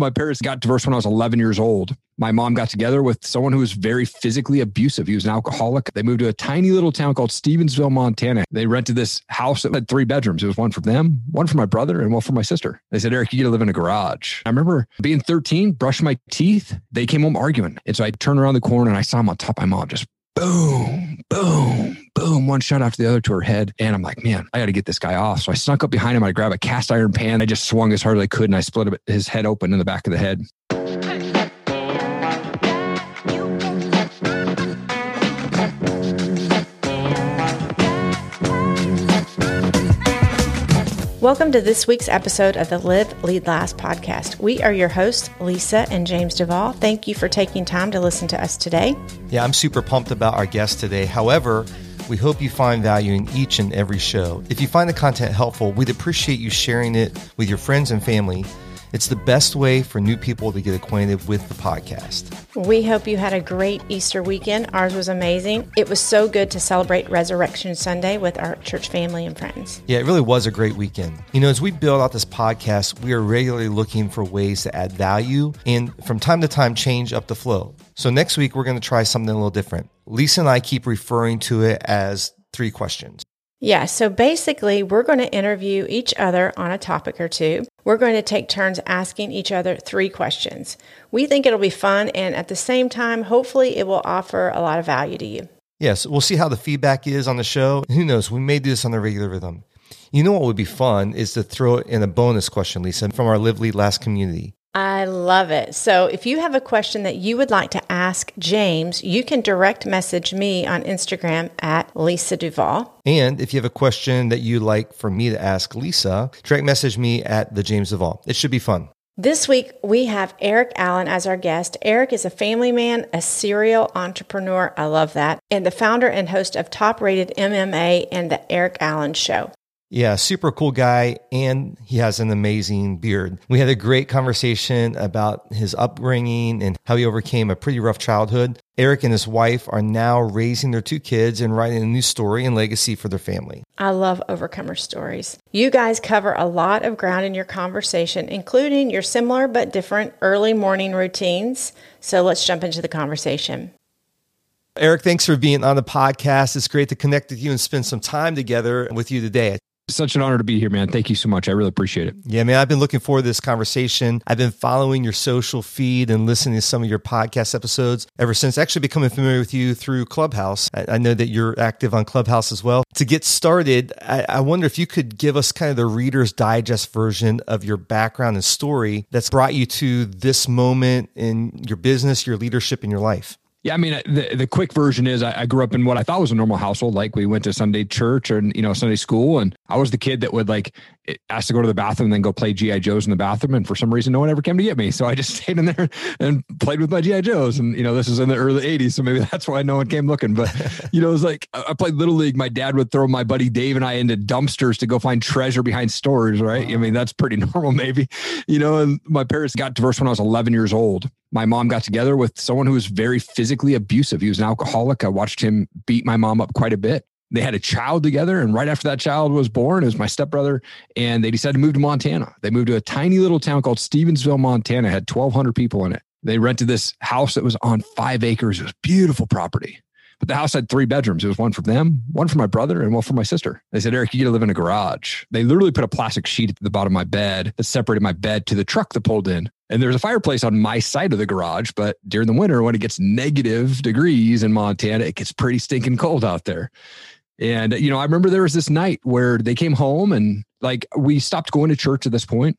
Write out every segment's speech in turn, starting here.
my parents got divorced when I was 11 years old. My mom got together with someone who was very physically abusive. He was an alcoholic. They moved to a tiny little town called Stevensville, Montana. They rented this house that had three bedrooms. It was one for them, one for my brother, and one for my sister. They said, Erik, you get to live in a garage. I remember being 13, brushing my teeth. They came home arguing. And so I turned around the corner and I saw them on top of my mom just boom, boom, boom, one shot after the other to her head. And I'm like, man, I got to get this guy off. So I snuck up behind him. I grabbed a cast iron pan. I just swung as hard as I could and I split his head open in the back of the head. Welcome to this week's episode of the Live, Lead, Last podcast. We are your hosts, Lisa and James Duvall. Thank you for taking time to listen to us today. Yeah, I'm super pumped about our guest today. However, we hope you find value in each and every show. If you find the content helpful, we'd appreciate you sharing it with your friends and family it's the best way for new people to get acquainted with the podcast. We hope you had a great Easter weekend. Ours was amazing. It was so good to celebrate Resurrection Sunday with our church family and friends. Yeah, it really was a great weekend. You know, as we build out this podcast, we are regularly looking for ways to add value and from time to time change up the flow. So next week, we're going to try something a little different. Lisa and I keep referring to it as three questions. Yeah, so basically, we're going to interview each other on a topic or two. We're going to take turns asking each other three questions. We think it'll be fun, and at the same time, hopefully, it will offer a lot of value to you. Yes, we'll see how the feedback is on the show. Who knows? We may do this on a regular rhythm. You know what would be fun is to throw in a bonus question, Lisa, from our Live Lead Last community. I love it. So, if you have a question that you would like to ask James, you can direct message me on Instagram at Lisa Duval. And if you have a question that you'd like for me to ask Lisa, direct message me at the James Duval. It should be fun. This week, we have Erik Allen as our guest. Erik is a family man, a serial entrepreneur. I love that. And the founder and host of Top Rated MMA and The Erik Allen Show. Yeah, super cool guy. And he has an amazing beard. We had a great conversation about his upbringing and how he overcame a pretty rough childhood. Erik and his wife are now raising their two kids and writing a new story and legacy for their family. I love overcomer stories. You guys cover a lot of ground in your conversation, including your similar but different early morning routines. So let's jump into the conversation. Erik, thanks for being on the podcast. It's great to connect with you and spend some time together with you today such an honor to be here, man. Thank you so much. I really appreciate it. Yeah, man. I've been looking forward to this conversation. I've been following your social feed and listening to some of your podcast episodes ever since. Actually, becoming familiar with you through Clubhouse. I, I know that you're active on Clubhouse as well. To get started, I, I wonder if you could give us kind of the Reader's Digest version of your background and story that's brought you to this moment in your business, your leadership, and your life. Yeah, I mean, uh, the, the quick version is I, I, grew up in what I thought was a normal household. Like we went to Sunday church and, you know, Sunday school. And I was the kid that would like ask to go to the bathroom and then go play G.I. Joes in the bathroom. And for some reason, no one ever came to get me. So I just stayed in there and played with my G.I. Joes. And, you know, this is in the early 80s. So maybe that's why no one came looking. But, you know, it was like I played Little League. My dad would throw my buddy Dave and I into dumpsters to go find treasure behind stores, right? Wow. I mean, that's pretty normal, maybe, you know, and my parents got divorced when I was 11 years old my mom got together with someone who was very physically abusive. He was an alcoholic. I watched him beat my mom up quite a bit. They had a child together, and right after that child was born, it was my stepbrother, and they decided to move to Montana. They moved to a tiny little town called Stevensville, Montana. Had 1,200 people in it. They rented this house that was on five acres. It was beautiful property. But the house had three bedrooms. It was one for them, one for my brother, and one for my sister. They said, Erik, you get to live in a garage. They literally put a plastic sheet at the bottom of my bed that separated my bed to the truck that pulled in. And there's a fireplace on my side of the garage. But during the winter, when it gets negative degrees in Montana, it gets pretty stinking cold out there. And, you know, I remember there was this night where they came home and like we stopped going to church at this point.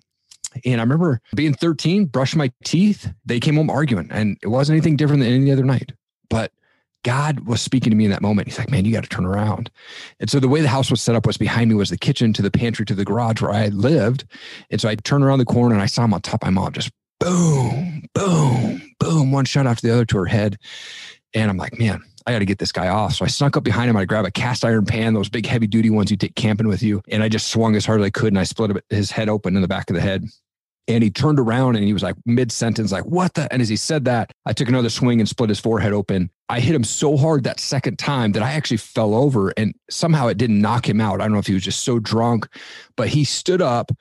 And I remember being 13, brushing my teeth. They came home arguing, and it wasn't anything different than any other night. But God was speaking to me in that moment. He's like, man, you got to turn around. And so the way the house was set up was behind me was the kitchen to the pantry to the garage where I lived. And so I turned around the corner and I saw him on top of my mom, just boom, boom, boom, one shot after the other to her head. And I'm like, man, I got to get this guy off. So I snuck up behind him. I grabbed a cast iron pan, those big heavy duty ones you take camping with you. And I just swung as hard as I could and I split his head open in the back of the head. And he turned around and he was like mid sentence, like, what the? And as he said that, I took another swing and split his forehead open. I hit him so hard that second time that I actually fell over and somehow it didn't knock him out. I don't know if he was just so drunk, but he stood up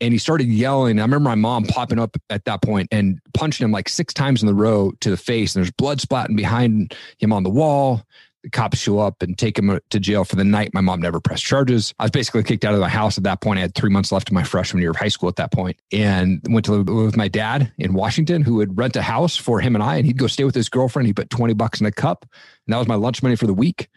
and he started yelling. I remember my mom popping up at that point and punching him like six times in the row to the face. And there's blood splatting behind him on the wall cops show up and take him to jail for the night. My mom never pressed charges. I was basically kicked out of my house at that point. I had three months left of my freshman year of high school at that point and went to live with my dad in Washington, who would rent a house for him and I. And he'd go stay with his girlfriend. He put 20 bucks in a cup. And that was my lunch money for the week.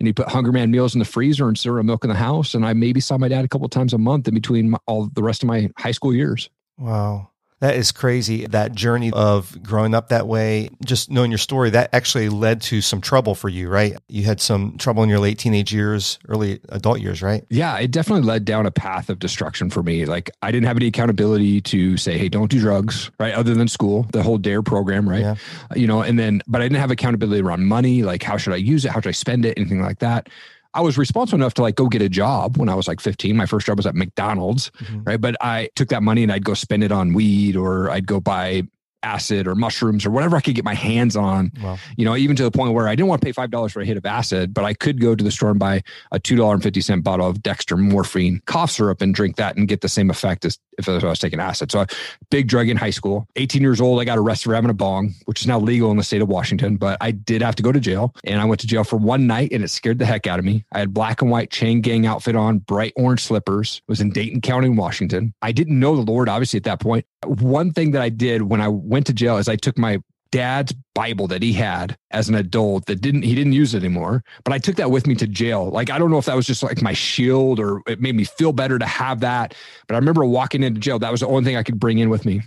And he put Hungry-Man meals in the freezer and syrup milk in the house. And I maybe saw my dad a couple times a month in between all the rest of my high school years. Wow. That is crazy. That journey of growing up that way, just knowing your story, that actually led to some trouble for you, right? You had some trouble in your late teenage years, early adult years, right? Yeah, it definitely led down a path of destruction for me. Like I didn't have any accountability to say, hey, don't do drugs, right? Other than school, the whole DARE program, right? Yeah. You know, and then, but I didn't have accountability around money. Like, how should I use it? How should I spend it? Anything like that. I was responsible enough to like go get a job when I was like 15. My first job was at McDonald's, mm-hmm. right? But I took that money and I'd go spend it on weed or I'd go buy acid or mushrooms or whatever I could get my hands on. Wow. You know, even to the point where I didn't want to pay five dollars for a hit of acid, but I could go to the store and buy a two dollar and fifty cent bottle of dextromethorphan cough syrup and drink that and get the same effect as if I was taking acid. So, big drug in high school. 18 years old, I got arrested for having a bong, which is now legal in the state of Washington. But I did have to go to jail, and I went to jail for one night, and it scared the heck out of me. I had black and white chain gang outfit on, bright orange slippers. It was in Dayton County, Washington. I didn't know the Lord, obviously, at that point. One thing that I did when I went to jail is I took my dad's Bible that he had as an adult that didn't he didn't use it anymore. But I took that with me to jail. Like I don't know if that was just like my shield or it made me feel better to have that. But I remember walking into jail. That was the only thing I could bring in with me.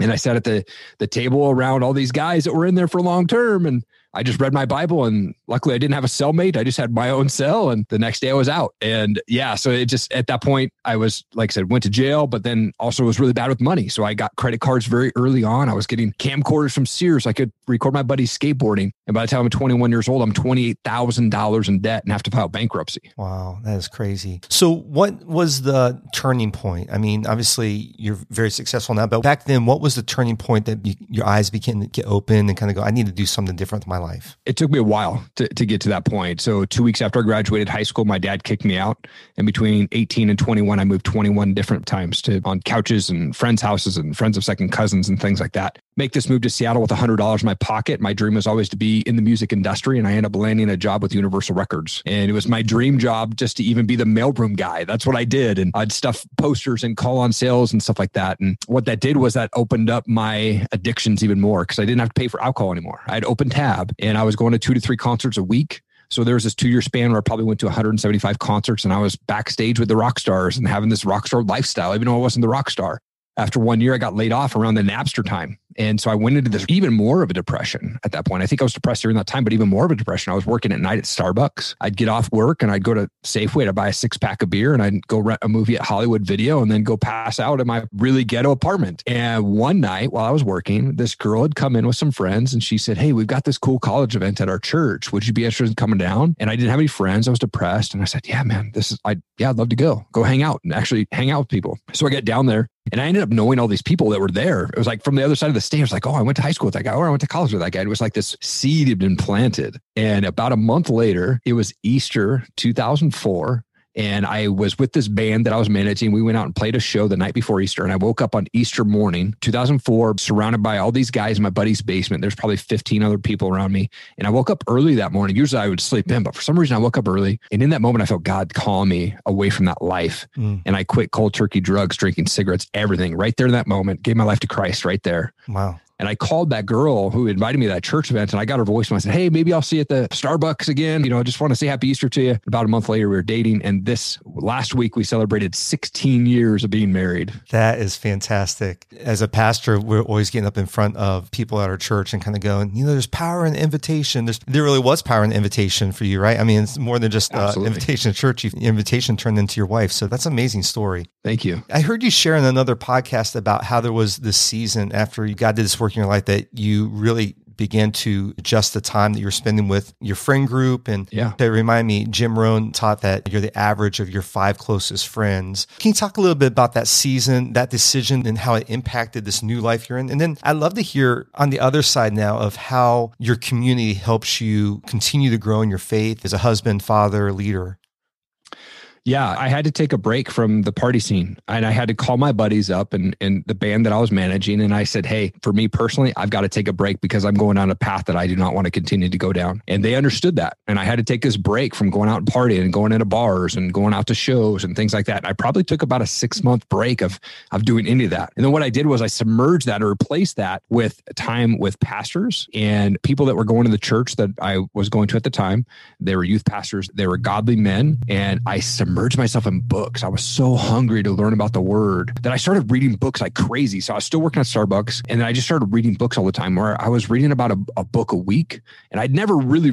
And I sat at the the table around all these guys that were in there for long term and I just read my Bible and luckily I didn't have a cellmate. I just had my own cell and the next day I was out. And yeah, so it just at that point I was like I said, went to jail, but then also was really bad with money. So I got credit cards very early on. I was getting camcorders from Sears. I could record my buddy's skateboarding. And by the time I'm 21 years old, I'm $28,000 in debt and have to file bankruptcy. Wow, that is crazy. So what was the turning point? I mean, obviously you're very successful now, but back then, what was the turning point that you, your eyes began to get open and kind of go, I need to do something different with my life? Life? It took me a while to, to get to that point. So, two weeks after I graduated high school, my dad kicked me out. And between 18 and 21, I moved 21 different times to on couches and friends' houses and friends of second cousins and things like that. Make this move to Seattle with $100 in my pocket. My dream was always to be in the music industry. And I ended up landing a job with Universal Records. And it was my dream job just to even be the mailroom guy. That's what I did. And I'd stuff posters and call on sales and stuff like that. And what that did was that opened up my addictions even more because I didn't have to pay for alcohol anymore. I had open tab and I was going to two to three concerts a week. So there was this two year span where I probably went to 175 concerts and I was backstage with the rock stars and having this rock star lifestyle, even though I wasn't the rock star. After one year, I got laid off around the Napster time. And so I went into this even more of a depression at that point. I think I was depressed during that time, but even more of a depression. I was working at night at Starbucks. I'd get off work and I'd go to Safeway to buy a six pack of beer and I'd go rent a movie at Hollywood Video and then go pass out in my really ghetto apartment. And one night while I was working, this girl had come in with some friends and she said, Hey, we've got this cool college event at our church. Would you be interested in coming down? And I didn't have any friends. I was depressed. And I said, Yeah, man, this is, I, yeah, I'd love to go, go hang out and actually hang out with people. So I get down there and I ended up knowing all these people that were there. It was like from the other side of the state. I was like, oh, I went to high school with that guy, or I went to college with that guy. It was like this seed had been planted. And about a month later, it was Easter 2004. And I was with this band that I was managing. We went out and played a show the night before Easter. And I woke up on Easter morning, 2004, surrounded by all these guys in my buddy's basement. There's probably 15 other people around me. And I woke up early that morning. Usually I would sleep in, but for some reason I woke up early. And in that moment, I felt God call me away from that life. Mm. And I quit cold turkey drugs, drinking cigarettes, everything right there in that moment. Gave my life to Christ right there. Wow. And I called that girl who invited me to that church event and I got her voice and I said, Hey, maybe I'll see you at the Starbucks again. You know, I just want to say happy Easter to you. About a month later, we were dating. And this last week, we celebrated 16 years of being married. That is fantastic. As a pastor, we're always getting up in front of people at our church and kind of going, you know, there's power in the invitation. There's, there really was power in the invitation for you, right? I mean, it's more than just uh, invitation to church. You, invitation turned into your wife. So that's an amazing story. Thank you. I heard you share in another podcast about how there was this season after you God did this work in your life that you really began to adjust the time that you're spending with your friend group. And yeah. to remind me, Jim Rohn taught that you're the average of your five closest friends. Can you talk a little bit about that season, that decision, and how it impacted this new life you're in? And then I'd love to hear on the other side now of how your community helps you continue to grow in your faith as a husband, father, leader. Yeah, I had to take a break from the party scene and I had to call my buddies up and, and the band that I was managing. And I said, Hey, for me personally, I've got to take a break because I'm going on a path that I do not want to continue to go down. And they understood that. And I had to take this break from going out and partying and going into bars and going out to shows and things like that. I probably took about a six month break of, of doing any of that. And then what I did was I submerged that or replaced that with time with pastors and people that were going to the church that I was going to at the time. They were youth pastors, they were godly men. And I submerged myself in books. I was so hungry to learn about the word that I started reading books like crazy. So I was still working at Starbucks and I just started reading books all the time where I was reading about a, a book a week. And I'd never really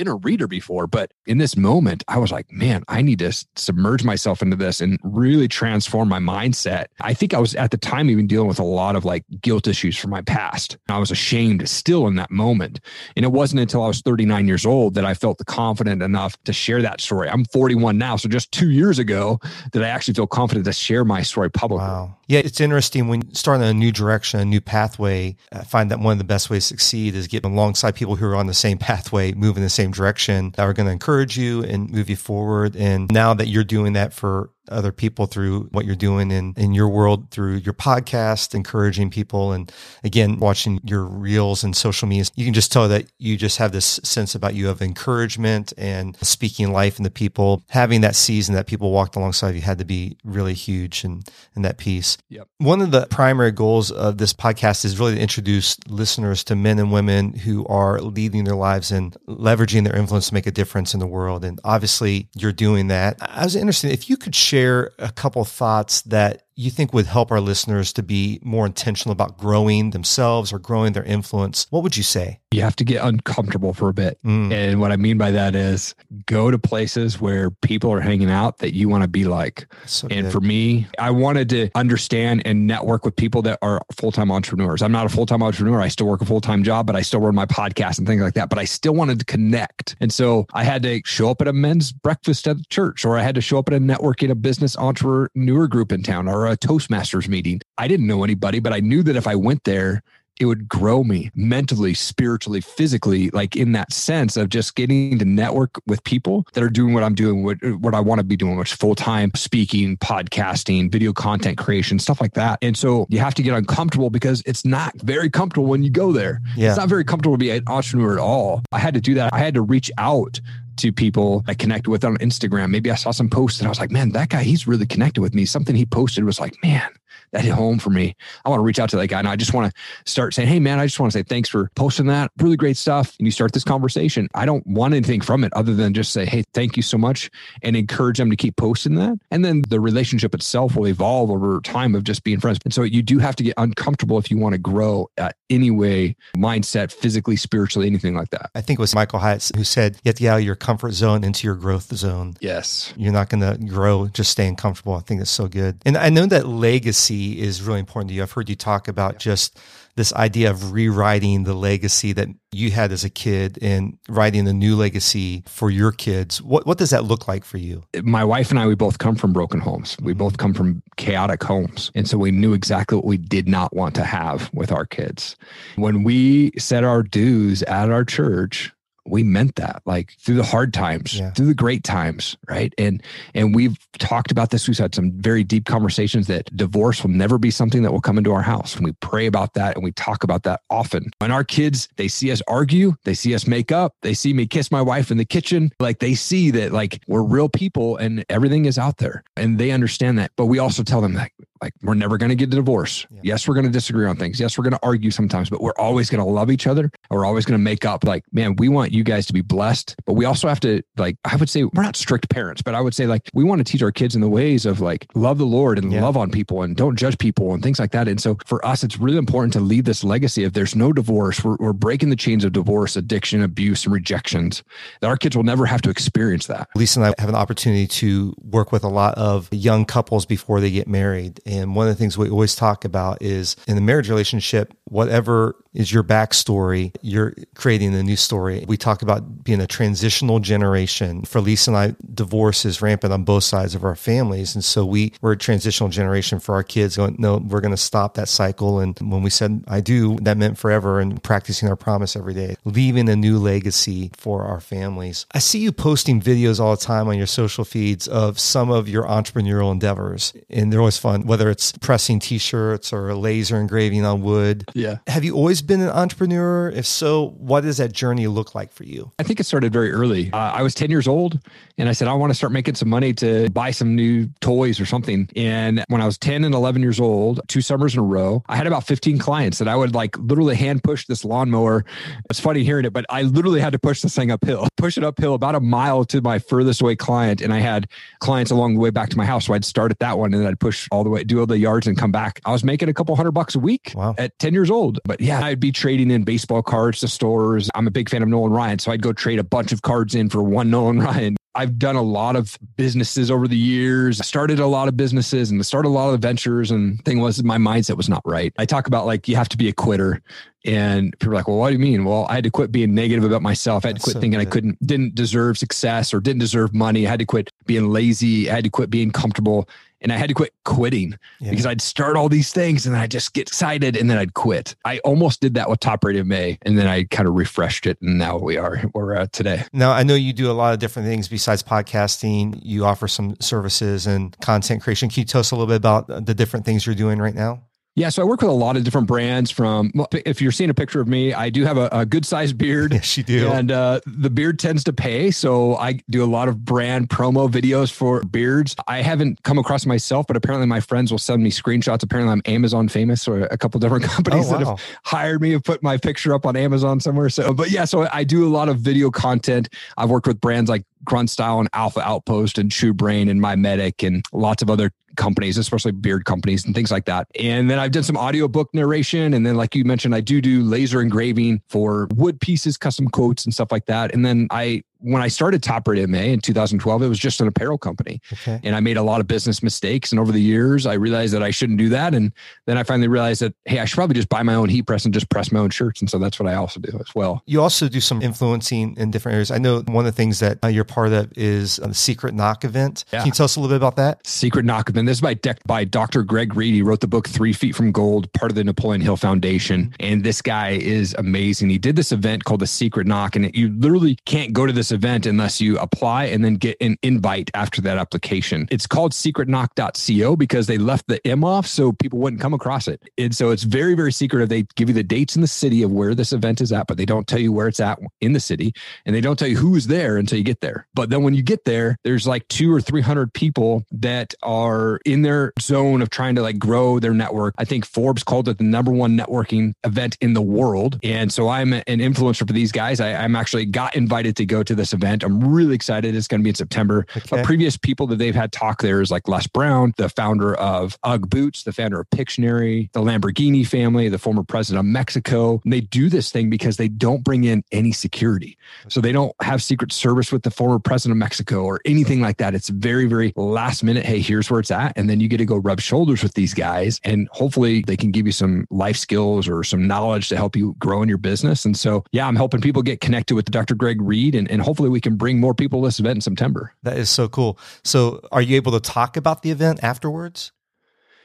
been a reader before, but in this moment, I was like, man, I need to submerge myself into this and really transform my mindset. I think I was at the time even dealing with a lot of like guilt issues from my past. I was ashamed still in that moment. And it wasn't until I was 39 years old that I felt confident enough to share that story. I'm 41 now. So just two years ago that I actually feel confident to share my story publicly. Wow. Yeah, it's interesting when starting a new direction, a new pathway. I find that one of the best ways to succeed is getting alongside people who are on the same pathway, moving the same direction, that are going to encourage you and move you forward. And now that you're doing that for other people through what you're doing in, in your world through your podcast, encouraging people. And again, watching your reels and social media, you can just tell that you just have this sense about you of encouragement and speaking life into people. Having that season that people walked alongside you had to be really huge in, in that piece. Yep. One of the primary goals of this podcast is really to introduce listeners to men and women who are leading their lives and leveraging their influence to make a difference in the world. And obviously you're doing that. I was interested if you could share share a couple thoughts that you think would help our listeners to be more intentional about growing themselves or growing their influence, what would you say? You have to get uncomfortable for a bit. Mm. And what I mean by that is go to places where people are hanging out that you want to be like. So and good. for me, I wanted to understand and network with people that are full time entrepreneurs. I'm not a full time entrepreneur. I still work a full time job, but I still run my podcast and things like that. But I still wanted to connect. And so I had to show up at a men's breakfast at the church, or I had to show up at a networking, a business entrepreneur group in town, or a Toastmasters meeting. I didn't know anybody, but I knew that if I went there, it would grow me mentally, spiritually, physically, like in that sense of just getting to network with people that are doing what I'm doing, what, what I want to be doing, which full time speaking, podcasting, video content creation, stuff like that. And so you have to get uncomfortable because it's not very comfortable when you go there. Yeah. It's not very comfortable to be an entrepreneur at all. I had to do that. I had to reach out to people I connected with on Instagram. Maybe I saw some posts and I was like, man, that guy, he's really connected with me. Something he posted was like, man, that hit home for me. I want to reach out to that guy. And I just want to start saying, Hey man, I just want to say thanks for posting that. Really great stuff. And you start this conversation. I don't want anything from it other than just say, Hey, thank you so much and encourage them to keep posting that. And then the relationship itself will evolve over time of just being friends. And so you do have to get uncomfortable if you want to grow at any way, mindset, physically, spiritually, anything like that. I think it was Michael Hyatt who said, you have to get out of your comfort zone into your growth zone. Yes. You're not going to grow just staying comfortable. I think that's so good. And I know that legacy is really important to you. I've heard you talk about just this idea of rewriting the legacy that you had as a kid and writing the new legacy for your kids. What what does that look like for you? My wife and I we both come from broken homes. We mm-hmm. both come from chaotic homes. And so we knew exactly what we did not want to have with our kids. When we set our dues at our church, we meant that like through the hard times yeah. through the great times right and and we've talked about this we've had some very deep conversations that divorce will never be something that will come into our house and we pray about that and we talk about that often when our kids they see us argue they see us make up they see me kiss my wife in the kitchen like they see that like we're real people and everything is out there and they understand that but we also tell them that like we're never going to get a divorce. Yeah. Yes, we're going to disagree on things. Yes, we're going to argue sometimes, but we're always going to love each other. we're always going to make up like, man, we want you guys to be blessed, but we also have to like, I would say we're not strict parents, but I would say like, we want to teach our kids in the ways of like, love the Lord and yeah. love on people and don't judge people and things like that. And so for us, it's really important to leave this legacy of there's no divorce. We're, we're breaking the chains of divorce, addiction, abuse, and rejections that our kids will never have to experience that. Lisa and I have an opportunity to work with a lot of young couples before they get married And one of the things we always talk about is in the marriage relationship, whatever is your backstory, you're creating a new story. We talk about being a transitional generation. For Lisa and I, divorce is rampant on both sides of our families. And so we were a transitional generation for our kids going, no, we're going to stop that cycle. And when we said, I do, that meant forever and practicing our promise every day, leaving a new legacy for our families. I see you posting videos all the time on your social feeds of some of your entrepreneurial endeavors, and they're always fun, whether it's pressing t shirts or laser engraving on wood. Yeah. Have you always been an entrepreneur? If so, what does that journey look like for you? I think it started very early. Uh, I was 10 years old and I said, I want to start making some money to buy some new toys or something. And when I was 10 and 11 years old, two summers in a row, I had about 15 clients that I would like literally hand push this lawnmower. It's funny hearing it, but I literally had to push this thing uphill, push it uphill about a mile to my furthest away client. And I had clients along the way back to my house. So I'd start at that one and then I'd push all the way, do all the yards and come back. I was making a couple hundred bucks a week Wow. at 10 years old. But yeah, I'd be trading in baseball cards to stores. I'm a big fan of Nolan Ryan. So I'd go trade a bunch of cards in for one Nolan Ryan. I've done a lot of businesses over the years, I started a lot of businesses and started a lot of ventures. And thing was, my mindset was not right. I talk about like, you have to be a quitter. And people are like, well, what do you mean? Well, I had to quit being negative about myself. I had to quit so thinking I couldn't, didn't deserve success or didn't deserve money. I had to quit being lazy. I had to quit being comfortable. And I had to quit quitting Yeah. because I'd start all these things and then I'd just get excited and then I'd quit. I almost did that with Top Rated MMA and then I kind of refreshed it. And now we are where we're at today. Now, I know you do a lot of different things besides podcasting. You offer some services and content creation. Can you tell us a little bit about the different things you're doing right now? Yeah, so I work with a lot of different brands. From if you're seeing a picture of me, I do have a, a good sized beard. Yes, you do. And uh, the beard tends to pay. So I do a lot of brand promo videos for beards. I haven't come across myself, but apparently my friends will send me screenshots. Apparently I'm Amazon famous or a couple different companies Oh, that have hired me and put my picture up on Amazon somewhere. So, but yeah, so I do a lot of video content. I've worked with brands like Grunt Style and Alpha Outpost and Shoe Brain and My Medic and lots of other companies, especially beard companies and things like that. And then I've done some audiobook narration. And then, like you mentioned, I do do laser engraving for wood pieces, custom quotes, and stuff like that. And then I, when I started Top MMA in 2012, it was just an apparel company. Okay. And I made a lot of business mistakes. And over the years, I realized that I shouldn't do that. And then I finally realized that, hey, I should probably just buy my own heat press and just press my own shirts. And so that's what I also do as well. You also do some influencing in different areas. I know one of the things that uh, you're part of is the Secret Knock event. Yeah. Can you tell us a little bit about that? Secret Knock event. This is by deck by Dr. Greg Reid. He wrote the book Three Feet from Gold, part of the Napoleon Hill Foundation. And this guy is amazing. He did this event called the Secret Knock, and you literally can't go to this event unless you apply and then get an invite after that application. It's called secretknock.co because they left the M off so people wouldn't come across it. And so it's very, very secretive. They give you the dates in the city of where this event is at, but they don't tell you where it's at in the city and they don't tell you who's there until you get there. But then when you get there, there's like two or 300 people that are in their zone of trying to like grow their network. I think Forbes called it the number one networking event in the world. And so I'm an influencer for these guys. I, I'm actually got invited to go to this event. I'm really excited. It's going to be in September. Okay. But previous people that they've had talk there is like Les Brown, the founder of UGG Boots, the founder of Pictionary, the Lamborghini family, the former president of Mexico. And they do this thing because they don't bring in any security. So they don't have secret service with the former president of Mexico or anything like that. It's very, very last minute. Hey, here's where it's at. And then you get to go rub shoulders with these guys and hopefully they can give you some life skills or some knowledge to help you grow in your business. And so, yeah, I'm helping people get connected with Dr. Greg Reid and, and hopefully we can bring more people to this event in September. That is so cool. So, are you able to talk about the event afterwards?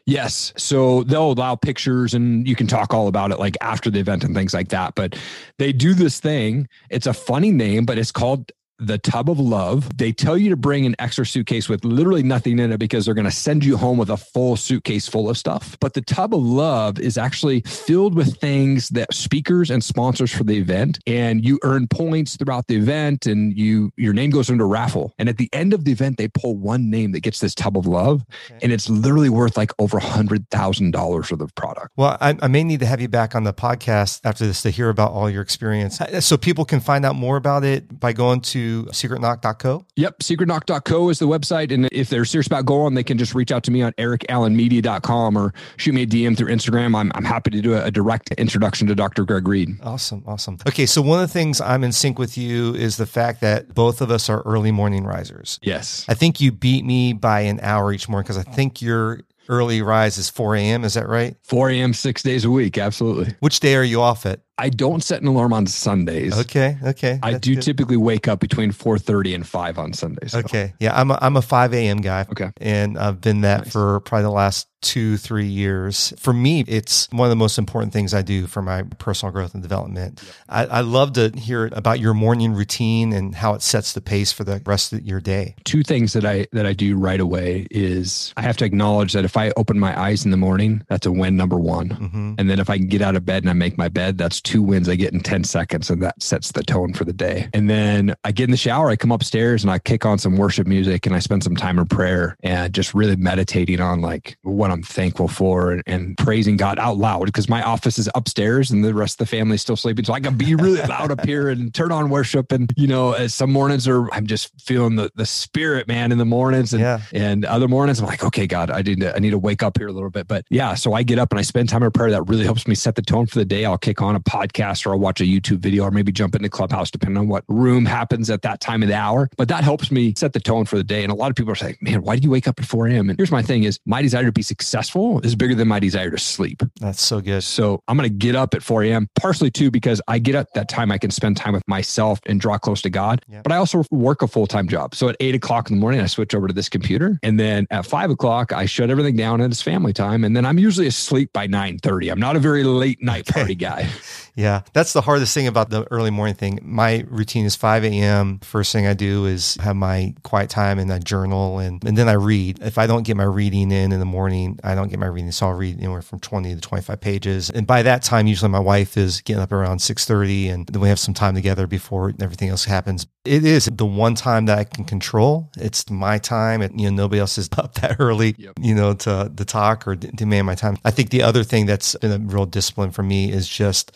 Yes. So they'll allow pictures and you can talk all about it like after the event and things like that. But they do this thing. It's a funny name, but it's called the tub of love. They tell you to bring an extra suitcase with literally nothing in it because they're going to send you home with a full suitcase full of stuff. But the tub of love is actually filled with things that speakers and sponsors for the event and you earn points throughout the event and you your name goes into a raffle. And at the end of the event they pull one name that gets this tub of love Okay. and it's literally worth like over a hundred thousand dollars worth of product. Well, I, I may need to have you back on the podcast after this to hear about all your experience. So people can find out more about it by going to secretknock.co. Yep, secretknock.co is the website. And if they're serious about going, they can just reach out to me on ericallenmedia.com or shoot me a DM through Instagram. I'm, I'm happy to do a, a direct introduction to Dr. Greg Reid. Awesome. Awesome. Okay. So one of the things I'm in sync with you is the fact that both of us are early morning risers. Yes. I think you beat me by an hour each morning because I think you're early rise is 4 a.m. Is that right? 4 a.m. six days a week. Absolutely. Which day are you off at? I don't set an alarm on Sundays. Okay, okay. I do good. typically wake up between 4:30 and 5 on Sundays. So. Okay. Yeah, I'm a, I'm a 5 a.m. guy. Okay. And I've been that nice. for probably the last two, three years. For me, it's one of the most important things I do for my personal growth and development. Yep. I, I, love to hear about your morning routine and how it sets the pace for the rest of your day. Two things that I that I do right away is I have to acknowledge that if I open my eyes in the morning, that's a win number one. Mm-hmm. And then if I can get out of bed and I make my bed, that's two wins I get in 10 seconds and that sets the tone for the day. And then I get in the shower, I come upstairs and I kick on some worship music and I spend some time in prayer and just really meditating on like what I'm thankful for and, and praising God out loud because my office is upstairs and the rest of the family is still sleeping. So I can be really loud up here and turn on worship. And, you know, some mornings are, I'm just feeling the, the spirit, man, in the mornings. And, yeah. and other mornings, I'm like, okay, God, I need to, I need to wake up here a little bit. But yeah, so I get up and I spend time in prayer. That really helps me set the tone for the day. I'll kick on a podcast or I'll watch a YouTube video or maybe jump into Clubhouse, depending on what room happens at that time of the hour. But that helps me set the tone for the day. And a lot of people are saying, man, why do you wake up at 4 a.m.? And here's my thing is my desire to be successful is bigger than my desire to sleep. That's so good. So I'm going to get up at 4 a.m. partially too, because I get up that time I can spend time with myself and draw close to God. Yep. But I also work a full time job. So at eight o'clock in the morning, I switch over to this computer. And then at five o'clock, I shut everything down and it's family time. And then I'm usually asleep by 9 30. I'm not a very late night party guy. Yeah, that's the hardest thing about the early morning thing. My routine is 5 a.m. First thing I do is have my quiet time and I journal and, and then I read. If I don't get my reading in in the morning, I don't get my reading. So I'll read anywhere from 20 to 25 pages. And by that time, usually my wife is getting up around 6.30 and then we have some time together before everything else happens. It is the one time that I can control. It's my time. And, you know, nobody else is up that early, yep. you know, to, to talk or demand my time. I think the other thing that's been a real discipline for me is just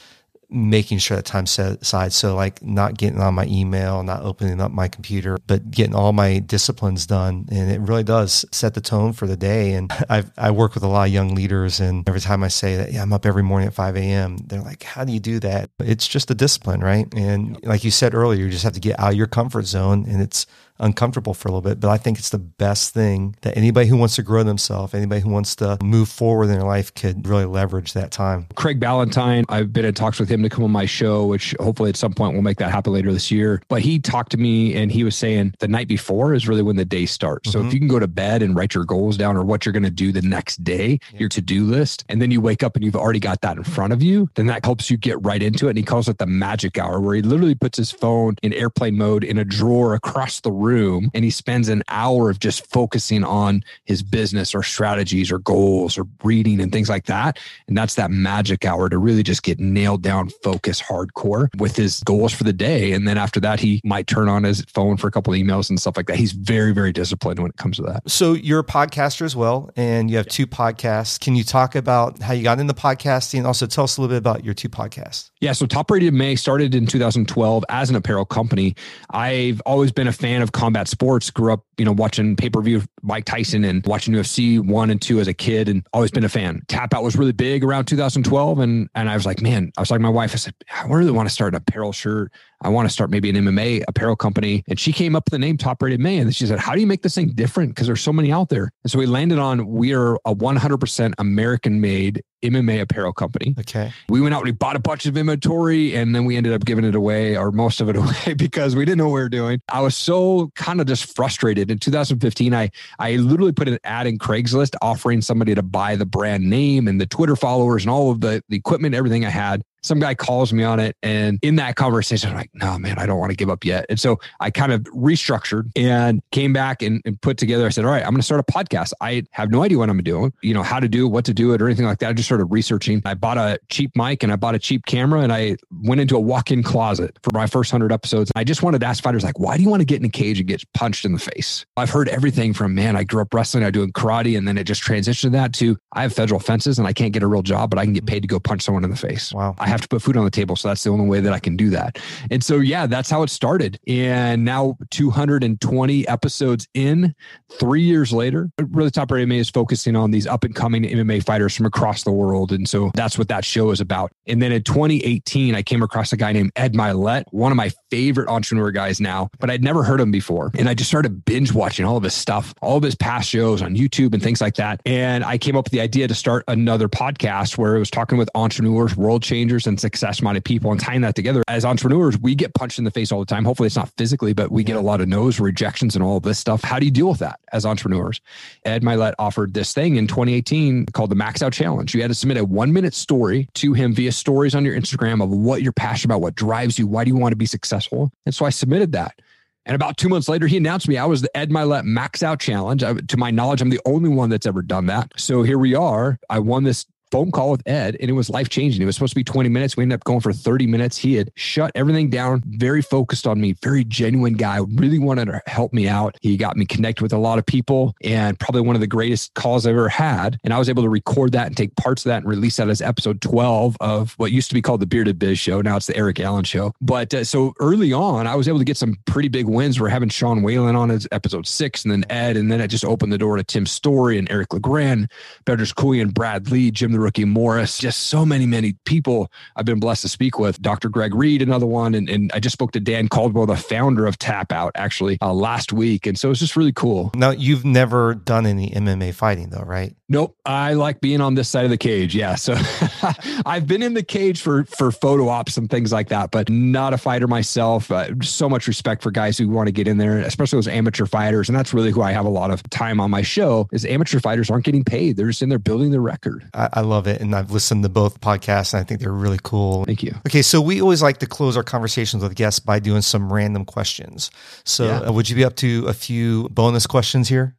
making sure that time set aside. So like not getting on my email, not opening up my computer, but getting all my disciplines done. And it really does set the tone for the day. And i I work with a lot of young leaders and every time I say that, yeah, I'm up every morning at 5 a.m., they're like, how do you do that? It's just a discipline, right? And like you said earlier, you just have to get out of your comfort zone and it's uncomfortable for a little bit, but I think it's the best thing that anybody who wants to grow themselves, anybody who wants to move forward in their life could really leverage that time. Craig Ballantyne, I've been in talks with him to come on my show, which hopefully at some point we'll make that happen later this year. But he talked to me and he was saying the night before is really when the day starts. So mm-hmm. if you can go to bed and write your goals down or what you're going to do the next day, yeah. your to do list, and then you wake up and you've already got that in front of you, then that helps you get right into it. And he calls it the magic hour, where he literally puts his phone in airplane mode in a drawer across the room and he spends spends an hour of just focusing on his business or strategies or goals or reading and things like that. And that's that magic hour to really just get nailed down, focus hardcore with his goals for the day. And then after that, he might turn on his phone for a couple of emails and stuff like that. He's very, very disciplined when it comes to that. So you're a podcaster as well, and you have two podcasts. Can you talk about how you got into podcasting? Also, tell us a little bit about your two podcasts. Yeah. So Top Rated MMA started in 2012 as an apparel company. I've always been a fan of combat sports grew up, you know, watching pay per view Mike Tyson and watching UFC one and two as a kid, and always been a fan. Tap out was really big around 2012, and and I was like, man, I was like my wife. I said, I really want to start an apparel shirt. I want to start maybe an MMA apparel company. And she came up with the name Top Rated MMA, and she said, how do you make this thing different? Because there's so many out there. And so we landed on we are a 100% American made MMA apparel company. Okay. We went out and we bought a bunch of inventory and then we ended up giving it away or most of it away because we didn't know what we were doing. I was so kind of just frustrated. In 2015, I I literally put an ad in Craigslist offering somebody to buy the brand name and the Twitter followers and all of the, the equipment, everything I had some guy calls me on it. And in that conversation, I'm like, no, man, I don't want to give up yet. And so I kind of restructured and came back and, and put together, I said, all right, I'm going to start a podcast. I have no idea what I'm doing, you know, how to do, what to do it or anything like that. I just started researching. I bought a cheap mic and I bought a cheap camera and I went into a walk-in closet for my first hundred episodes. I just wanted to ask fighters like, why do you want to get in a cage and get punched in the face? I've heard everything from, man, I grew up wrestling, I doing karate, and then it just transitioned to that to I have federal fences and I can't get a real job, but I can get paid to go punch someone in the face. Wow. I have to put food on the table. So that's the only way that I can do that. And so, yeah, that's how it started. And now 220 episodes in, three years later, really top MMA is focusing on these up and coming MMA fighters from across the world. And so that's what that show is about. And then in 2018, I came across a guy named Ed Mylett, one of my favorite entrepreneur guys now, but I'd never heard him before. And I just started binge watching all of his stuff, all of his past shows on YouTube and things like that. And I came up with the idea to start another podcast where it was talking with entrepreneurs, world changers, and success minded people and tying that together. As entrepreneurs, we get punched in the face all the time. Hopefully, it's not physically, but we get a lot of no's, rejections, and all of this stuff. How do you deal with that as entrepreneurs? Ed Mylett offered this thing in 2018 called the Max Out Challenge. You had to submit a one minute story to him via stories on your Instagram of what you're passionate about, what drives you, why do you want to be successful. And so I submitted that. And about two months later, he announced me I was the Ed Mylett Max Out Challenge. I, to my knowledge, I'm the only one that's ever done that. So here we are. I won this phone call with Ed and it was life changing. It was supposed to be 20 minutes. We ended up going for 30 minutes. He had shut everything down, very focused on me, very genuine guy, really wanted to help me out. He got me connected with a lot of people and probably one of the greatest calls I've ever had. And I was able to record that and take parts of that and release that as episode 12 of what used to be called the Bearded Biz Show. Now it's the Erik Allen Show. But uh, so early on, I was able to get some pretty big wins. We're having Sean Whalen on as episode six and then Ed. And then it just opened the door to Tim Storey and Eric LeGrand, Bedros and Brad Lee, Jim the Rookie Morris, just so many, many people I've been blessed to speak with. Dr. Greg Reid, another one. And, and I just spoke to Dan Caldwell, the founder of Tap Out, actually uh, last week. And so it's just really cool. Now, you've never done any MMA fighting, though, right? Nope. I like being on this side of the cage. Yeah. So I've been in the cage for for photo ops and things like that, but not a fighter myself. Uh, so much respect for guys who want to get in there, especially those amateur fighters. And that's really who I have a lot of time on my show is amateur fighters aren't getting paid. They're just in there building their record. I, I love it. And I've listened to both podcasts and I think they're really cool. Thank you. Okay. So we always like to close our conversations with guests by doing some random questions. So Yeah. uh, would you be up to a few bonus questions here?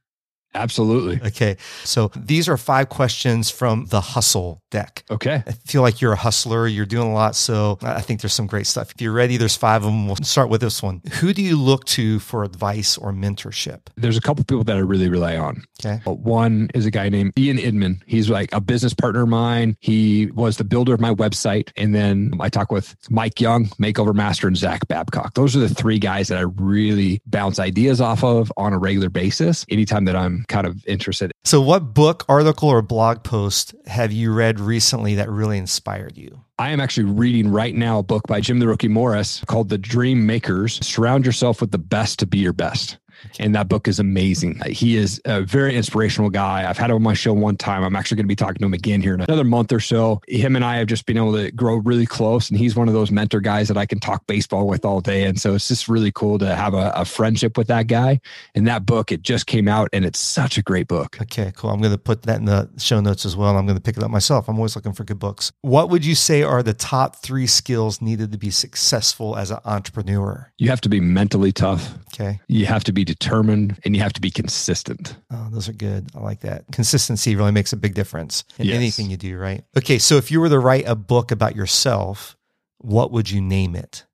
Absolutely. Okay. So these are five questions from the hustle deck. Okay. I feel like you're a hustler. You're doing a lot. So I think there's some great stuff. If you're ready, there's five of them. We'll start with this one. Who do you look to for advice or mentorship? There's a couple people that I really rely on. Okay. But one is a guy named Ian Idman. He's like a business partner of mine. He was the builder of my website. And then I talk with Mike Young, Makeover Master, and Zach Babcock. Those are the three guys that I really bounce ideas off of on a regular basis anytime that I'm kind of interested. So, what book, article, or blog post have you read recently that really inspired you? I am actually reading right now a book by Jim the Rookie Morris called The Dream Makers. Surround yourself with the best to be your best. And that book is amazing. He is a very inspirational guy. I've had him on my show one time. I'm actually going to be talking to him again here in another month or so. Him and I have just been able to grow really close. And he's one of those mentor guys that I can talk baseball with all day. And so it's just really cool to have a, a friendship with that guy. And that book, it just came out and it's such a great book. Okay, cool. I'm going to put that in the show notes as well. And I'm going to pick it up myself. I'm always looking for good books. What would you say are the top three skills needed to be successful as an entrepreneur? You have to be mentally tough. Okay. You have to be determined and you have to be consistent. Oh, those are good. I like that. Consistency really makes a big difference in Yes. anything you do, right? Okay, so if you were to write a book about yourself, what would you name it?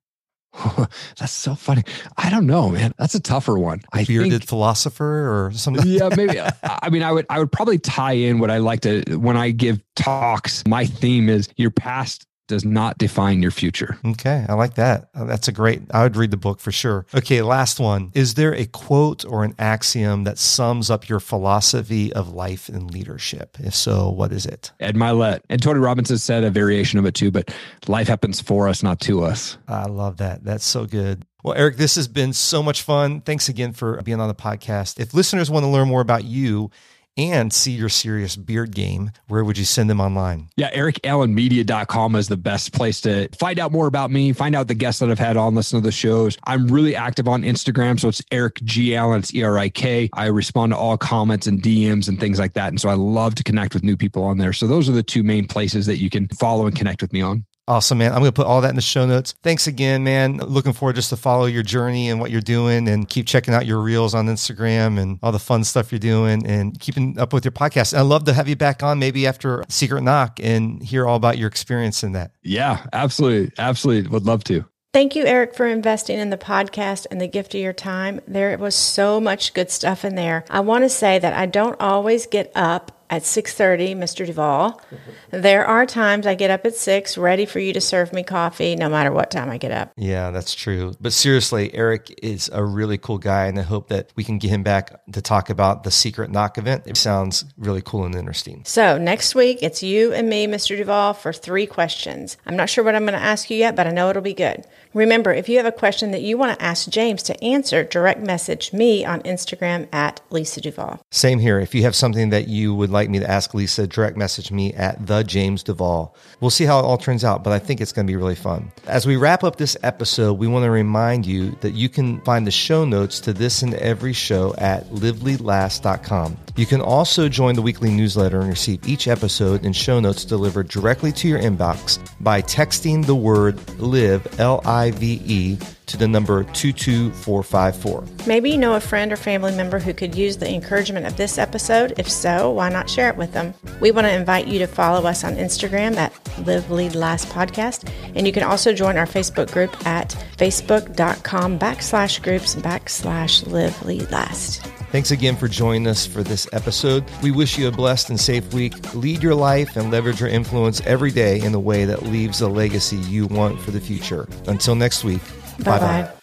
That's so funny. I don't know, man. That's a tougher one. I Bearded think, philosopher or something? yeah, maybe. I I mean, I would, I would probably tie in what I like to when I give talks. My theme is your past does not define your future. Okay, I like that. Uh, That's a great. I would read the book for sure. Okay, last one. Is there a quote or an axiom that sums up your philosophy of life and leadership? If so, what is it? Ed Mylett and Tony Robbins said a variation of it too, but life happens for us, not to us. I love that. That's so good. Well, Erik, this has been so much fun. Thanks again for being on the podcast. If listeners want to learn more about you and see your serious beard game, where would you send them online? Yeah, ericallenmedia.com is the best place to find out more about me, find out the guests that I've had on, listen to the shows. I'm really active on Instagram. So it's Erik G. Allen, it's E R I K. I respond to all comments and DMs and things like that. And so I love to connect with new people on there. So those are the two main places that you can follow and connect with me on. Awesome, man. I'm going to put all that in the show notes. Thanks again, man. Looking forward just to follow your journey and what you're doing and keep checking out your reels on Instagram and all the fun stuff you're doing and keeping up with your podcast. And I'd love to have you back on maybe after Secret Knock and hear all about your experience in that. Yeah, absolutely. Absolutely. Would love to. Thank you, Erik, for investing in the podcast and the gift of your time. There was so much good stuff in there. I want to say that I don't always get up at 6:30, Mr. duval mm-hmm. There are times I get up at 6 ready for you to serve me coffee no matter what time I get up. Yeah, that's true. But seriously, Erik is a really cool guy and I hope that we can get him back to talk about the secret knock event. It sounds really cool and interesting. So, next week it's you and me, Mr. duval for 3 questions. I'm not sure what I'm going to ask you yet, but I know it'll be good. Remember, if you have a question that you want to ask James to answer, direct message me on Instagram at Lisa duval Same here. If you have something that you would like me to ask Lisa, direct message me at the James Duvall. We'll see how it all turns out, but I think it's going to be really fun. As we wrap up this episode, we want to remind you that you can find the show notes to this and every show at liveleadlast.com. You can also join the weekly newsletter and receive each episode and show notes delivered directly to your inbox by texting the word live, L I V E, to the number 22454. Maybe you know a friend or family member who could use the encouragement of this episode. If so, why not share it with them? We want to invite you to follow us on Instagram at Live Lead Last Podcast. And you can also join our Facebook group at facebook.com backslash groups backslash live lead last. Thanks again for joining us for this episode. We wish you a blessed and safe week. Lead your life and leverage your influence every day in a way that leaves a legacy you want for the future. Until next week, Bye bye.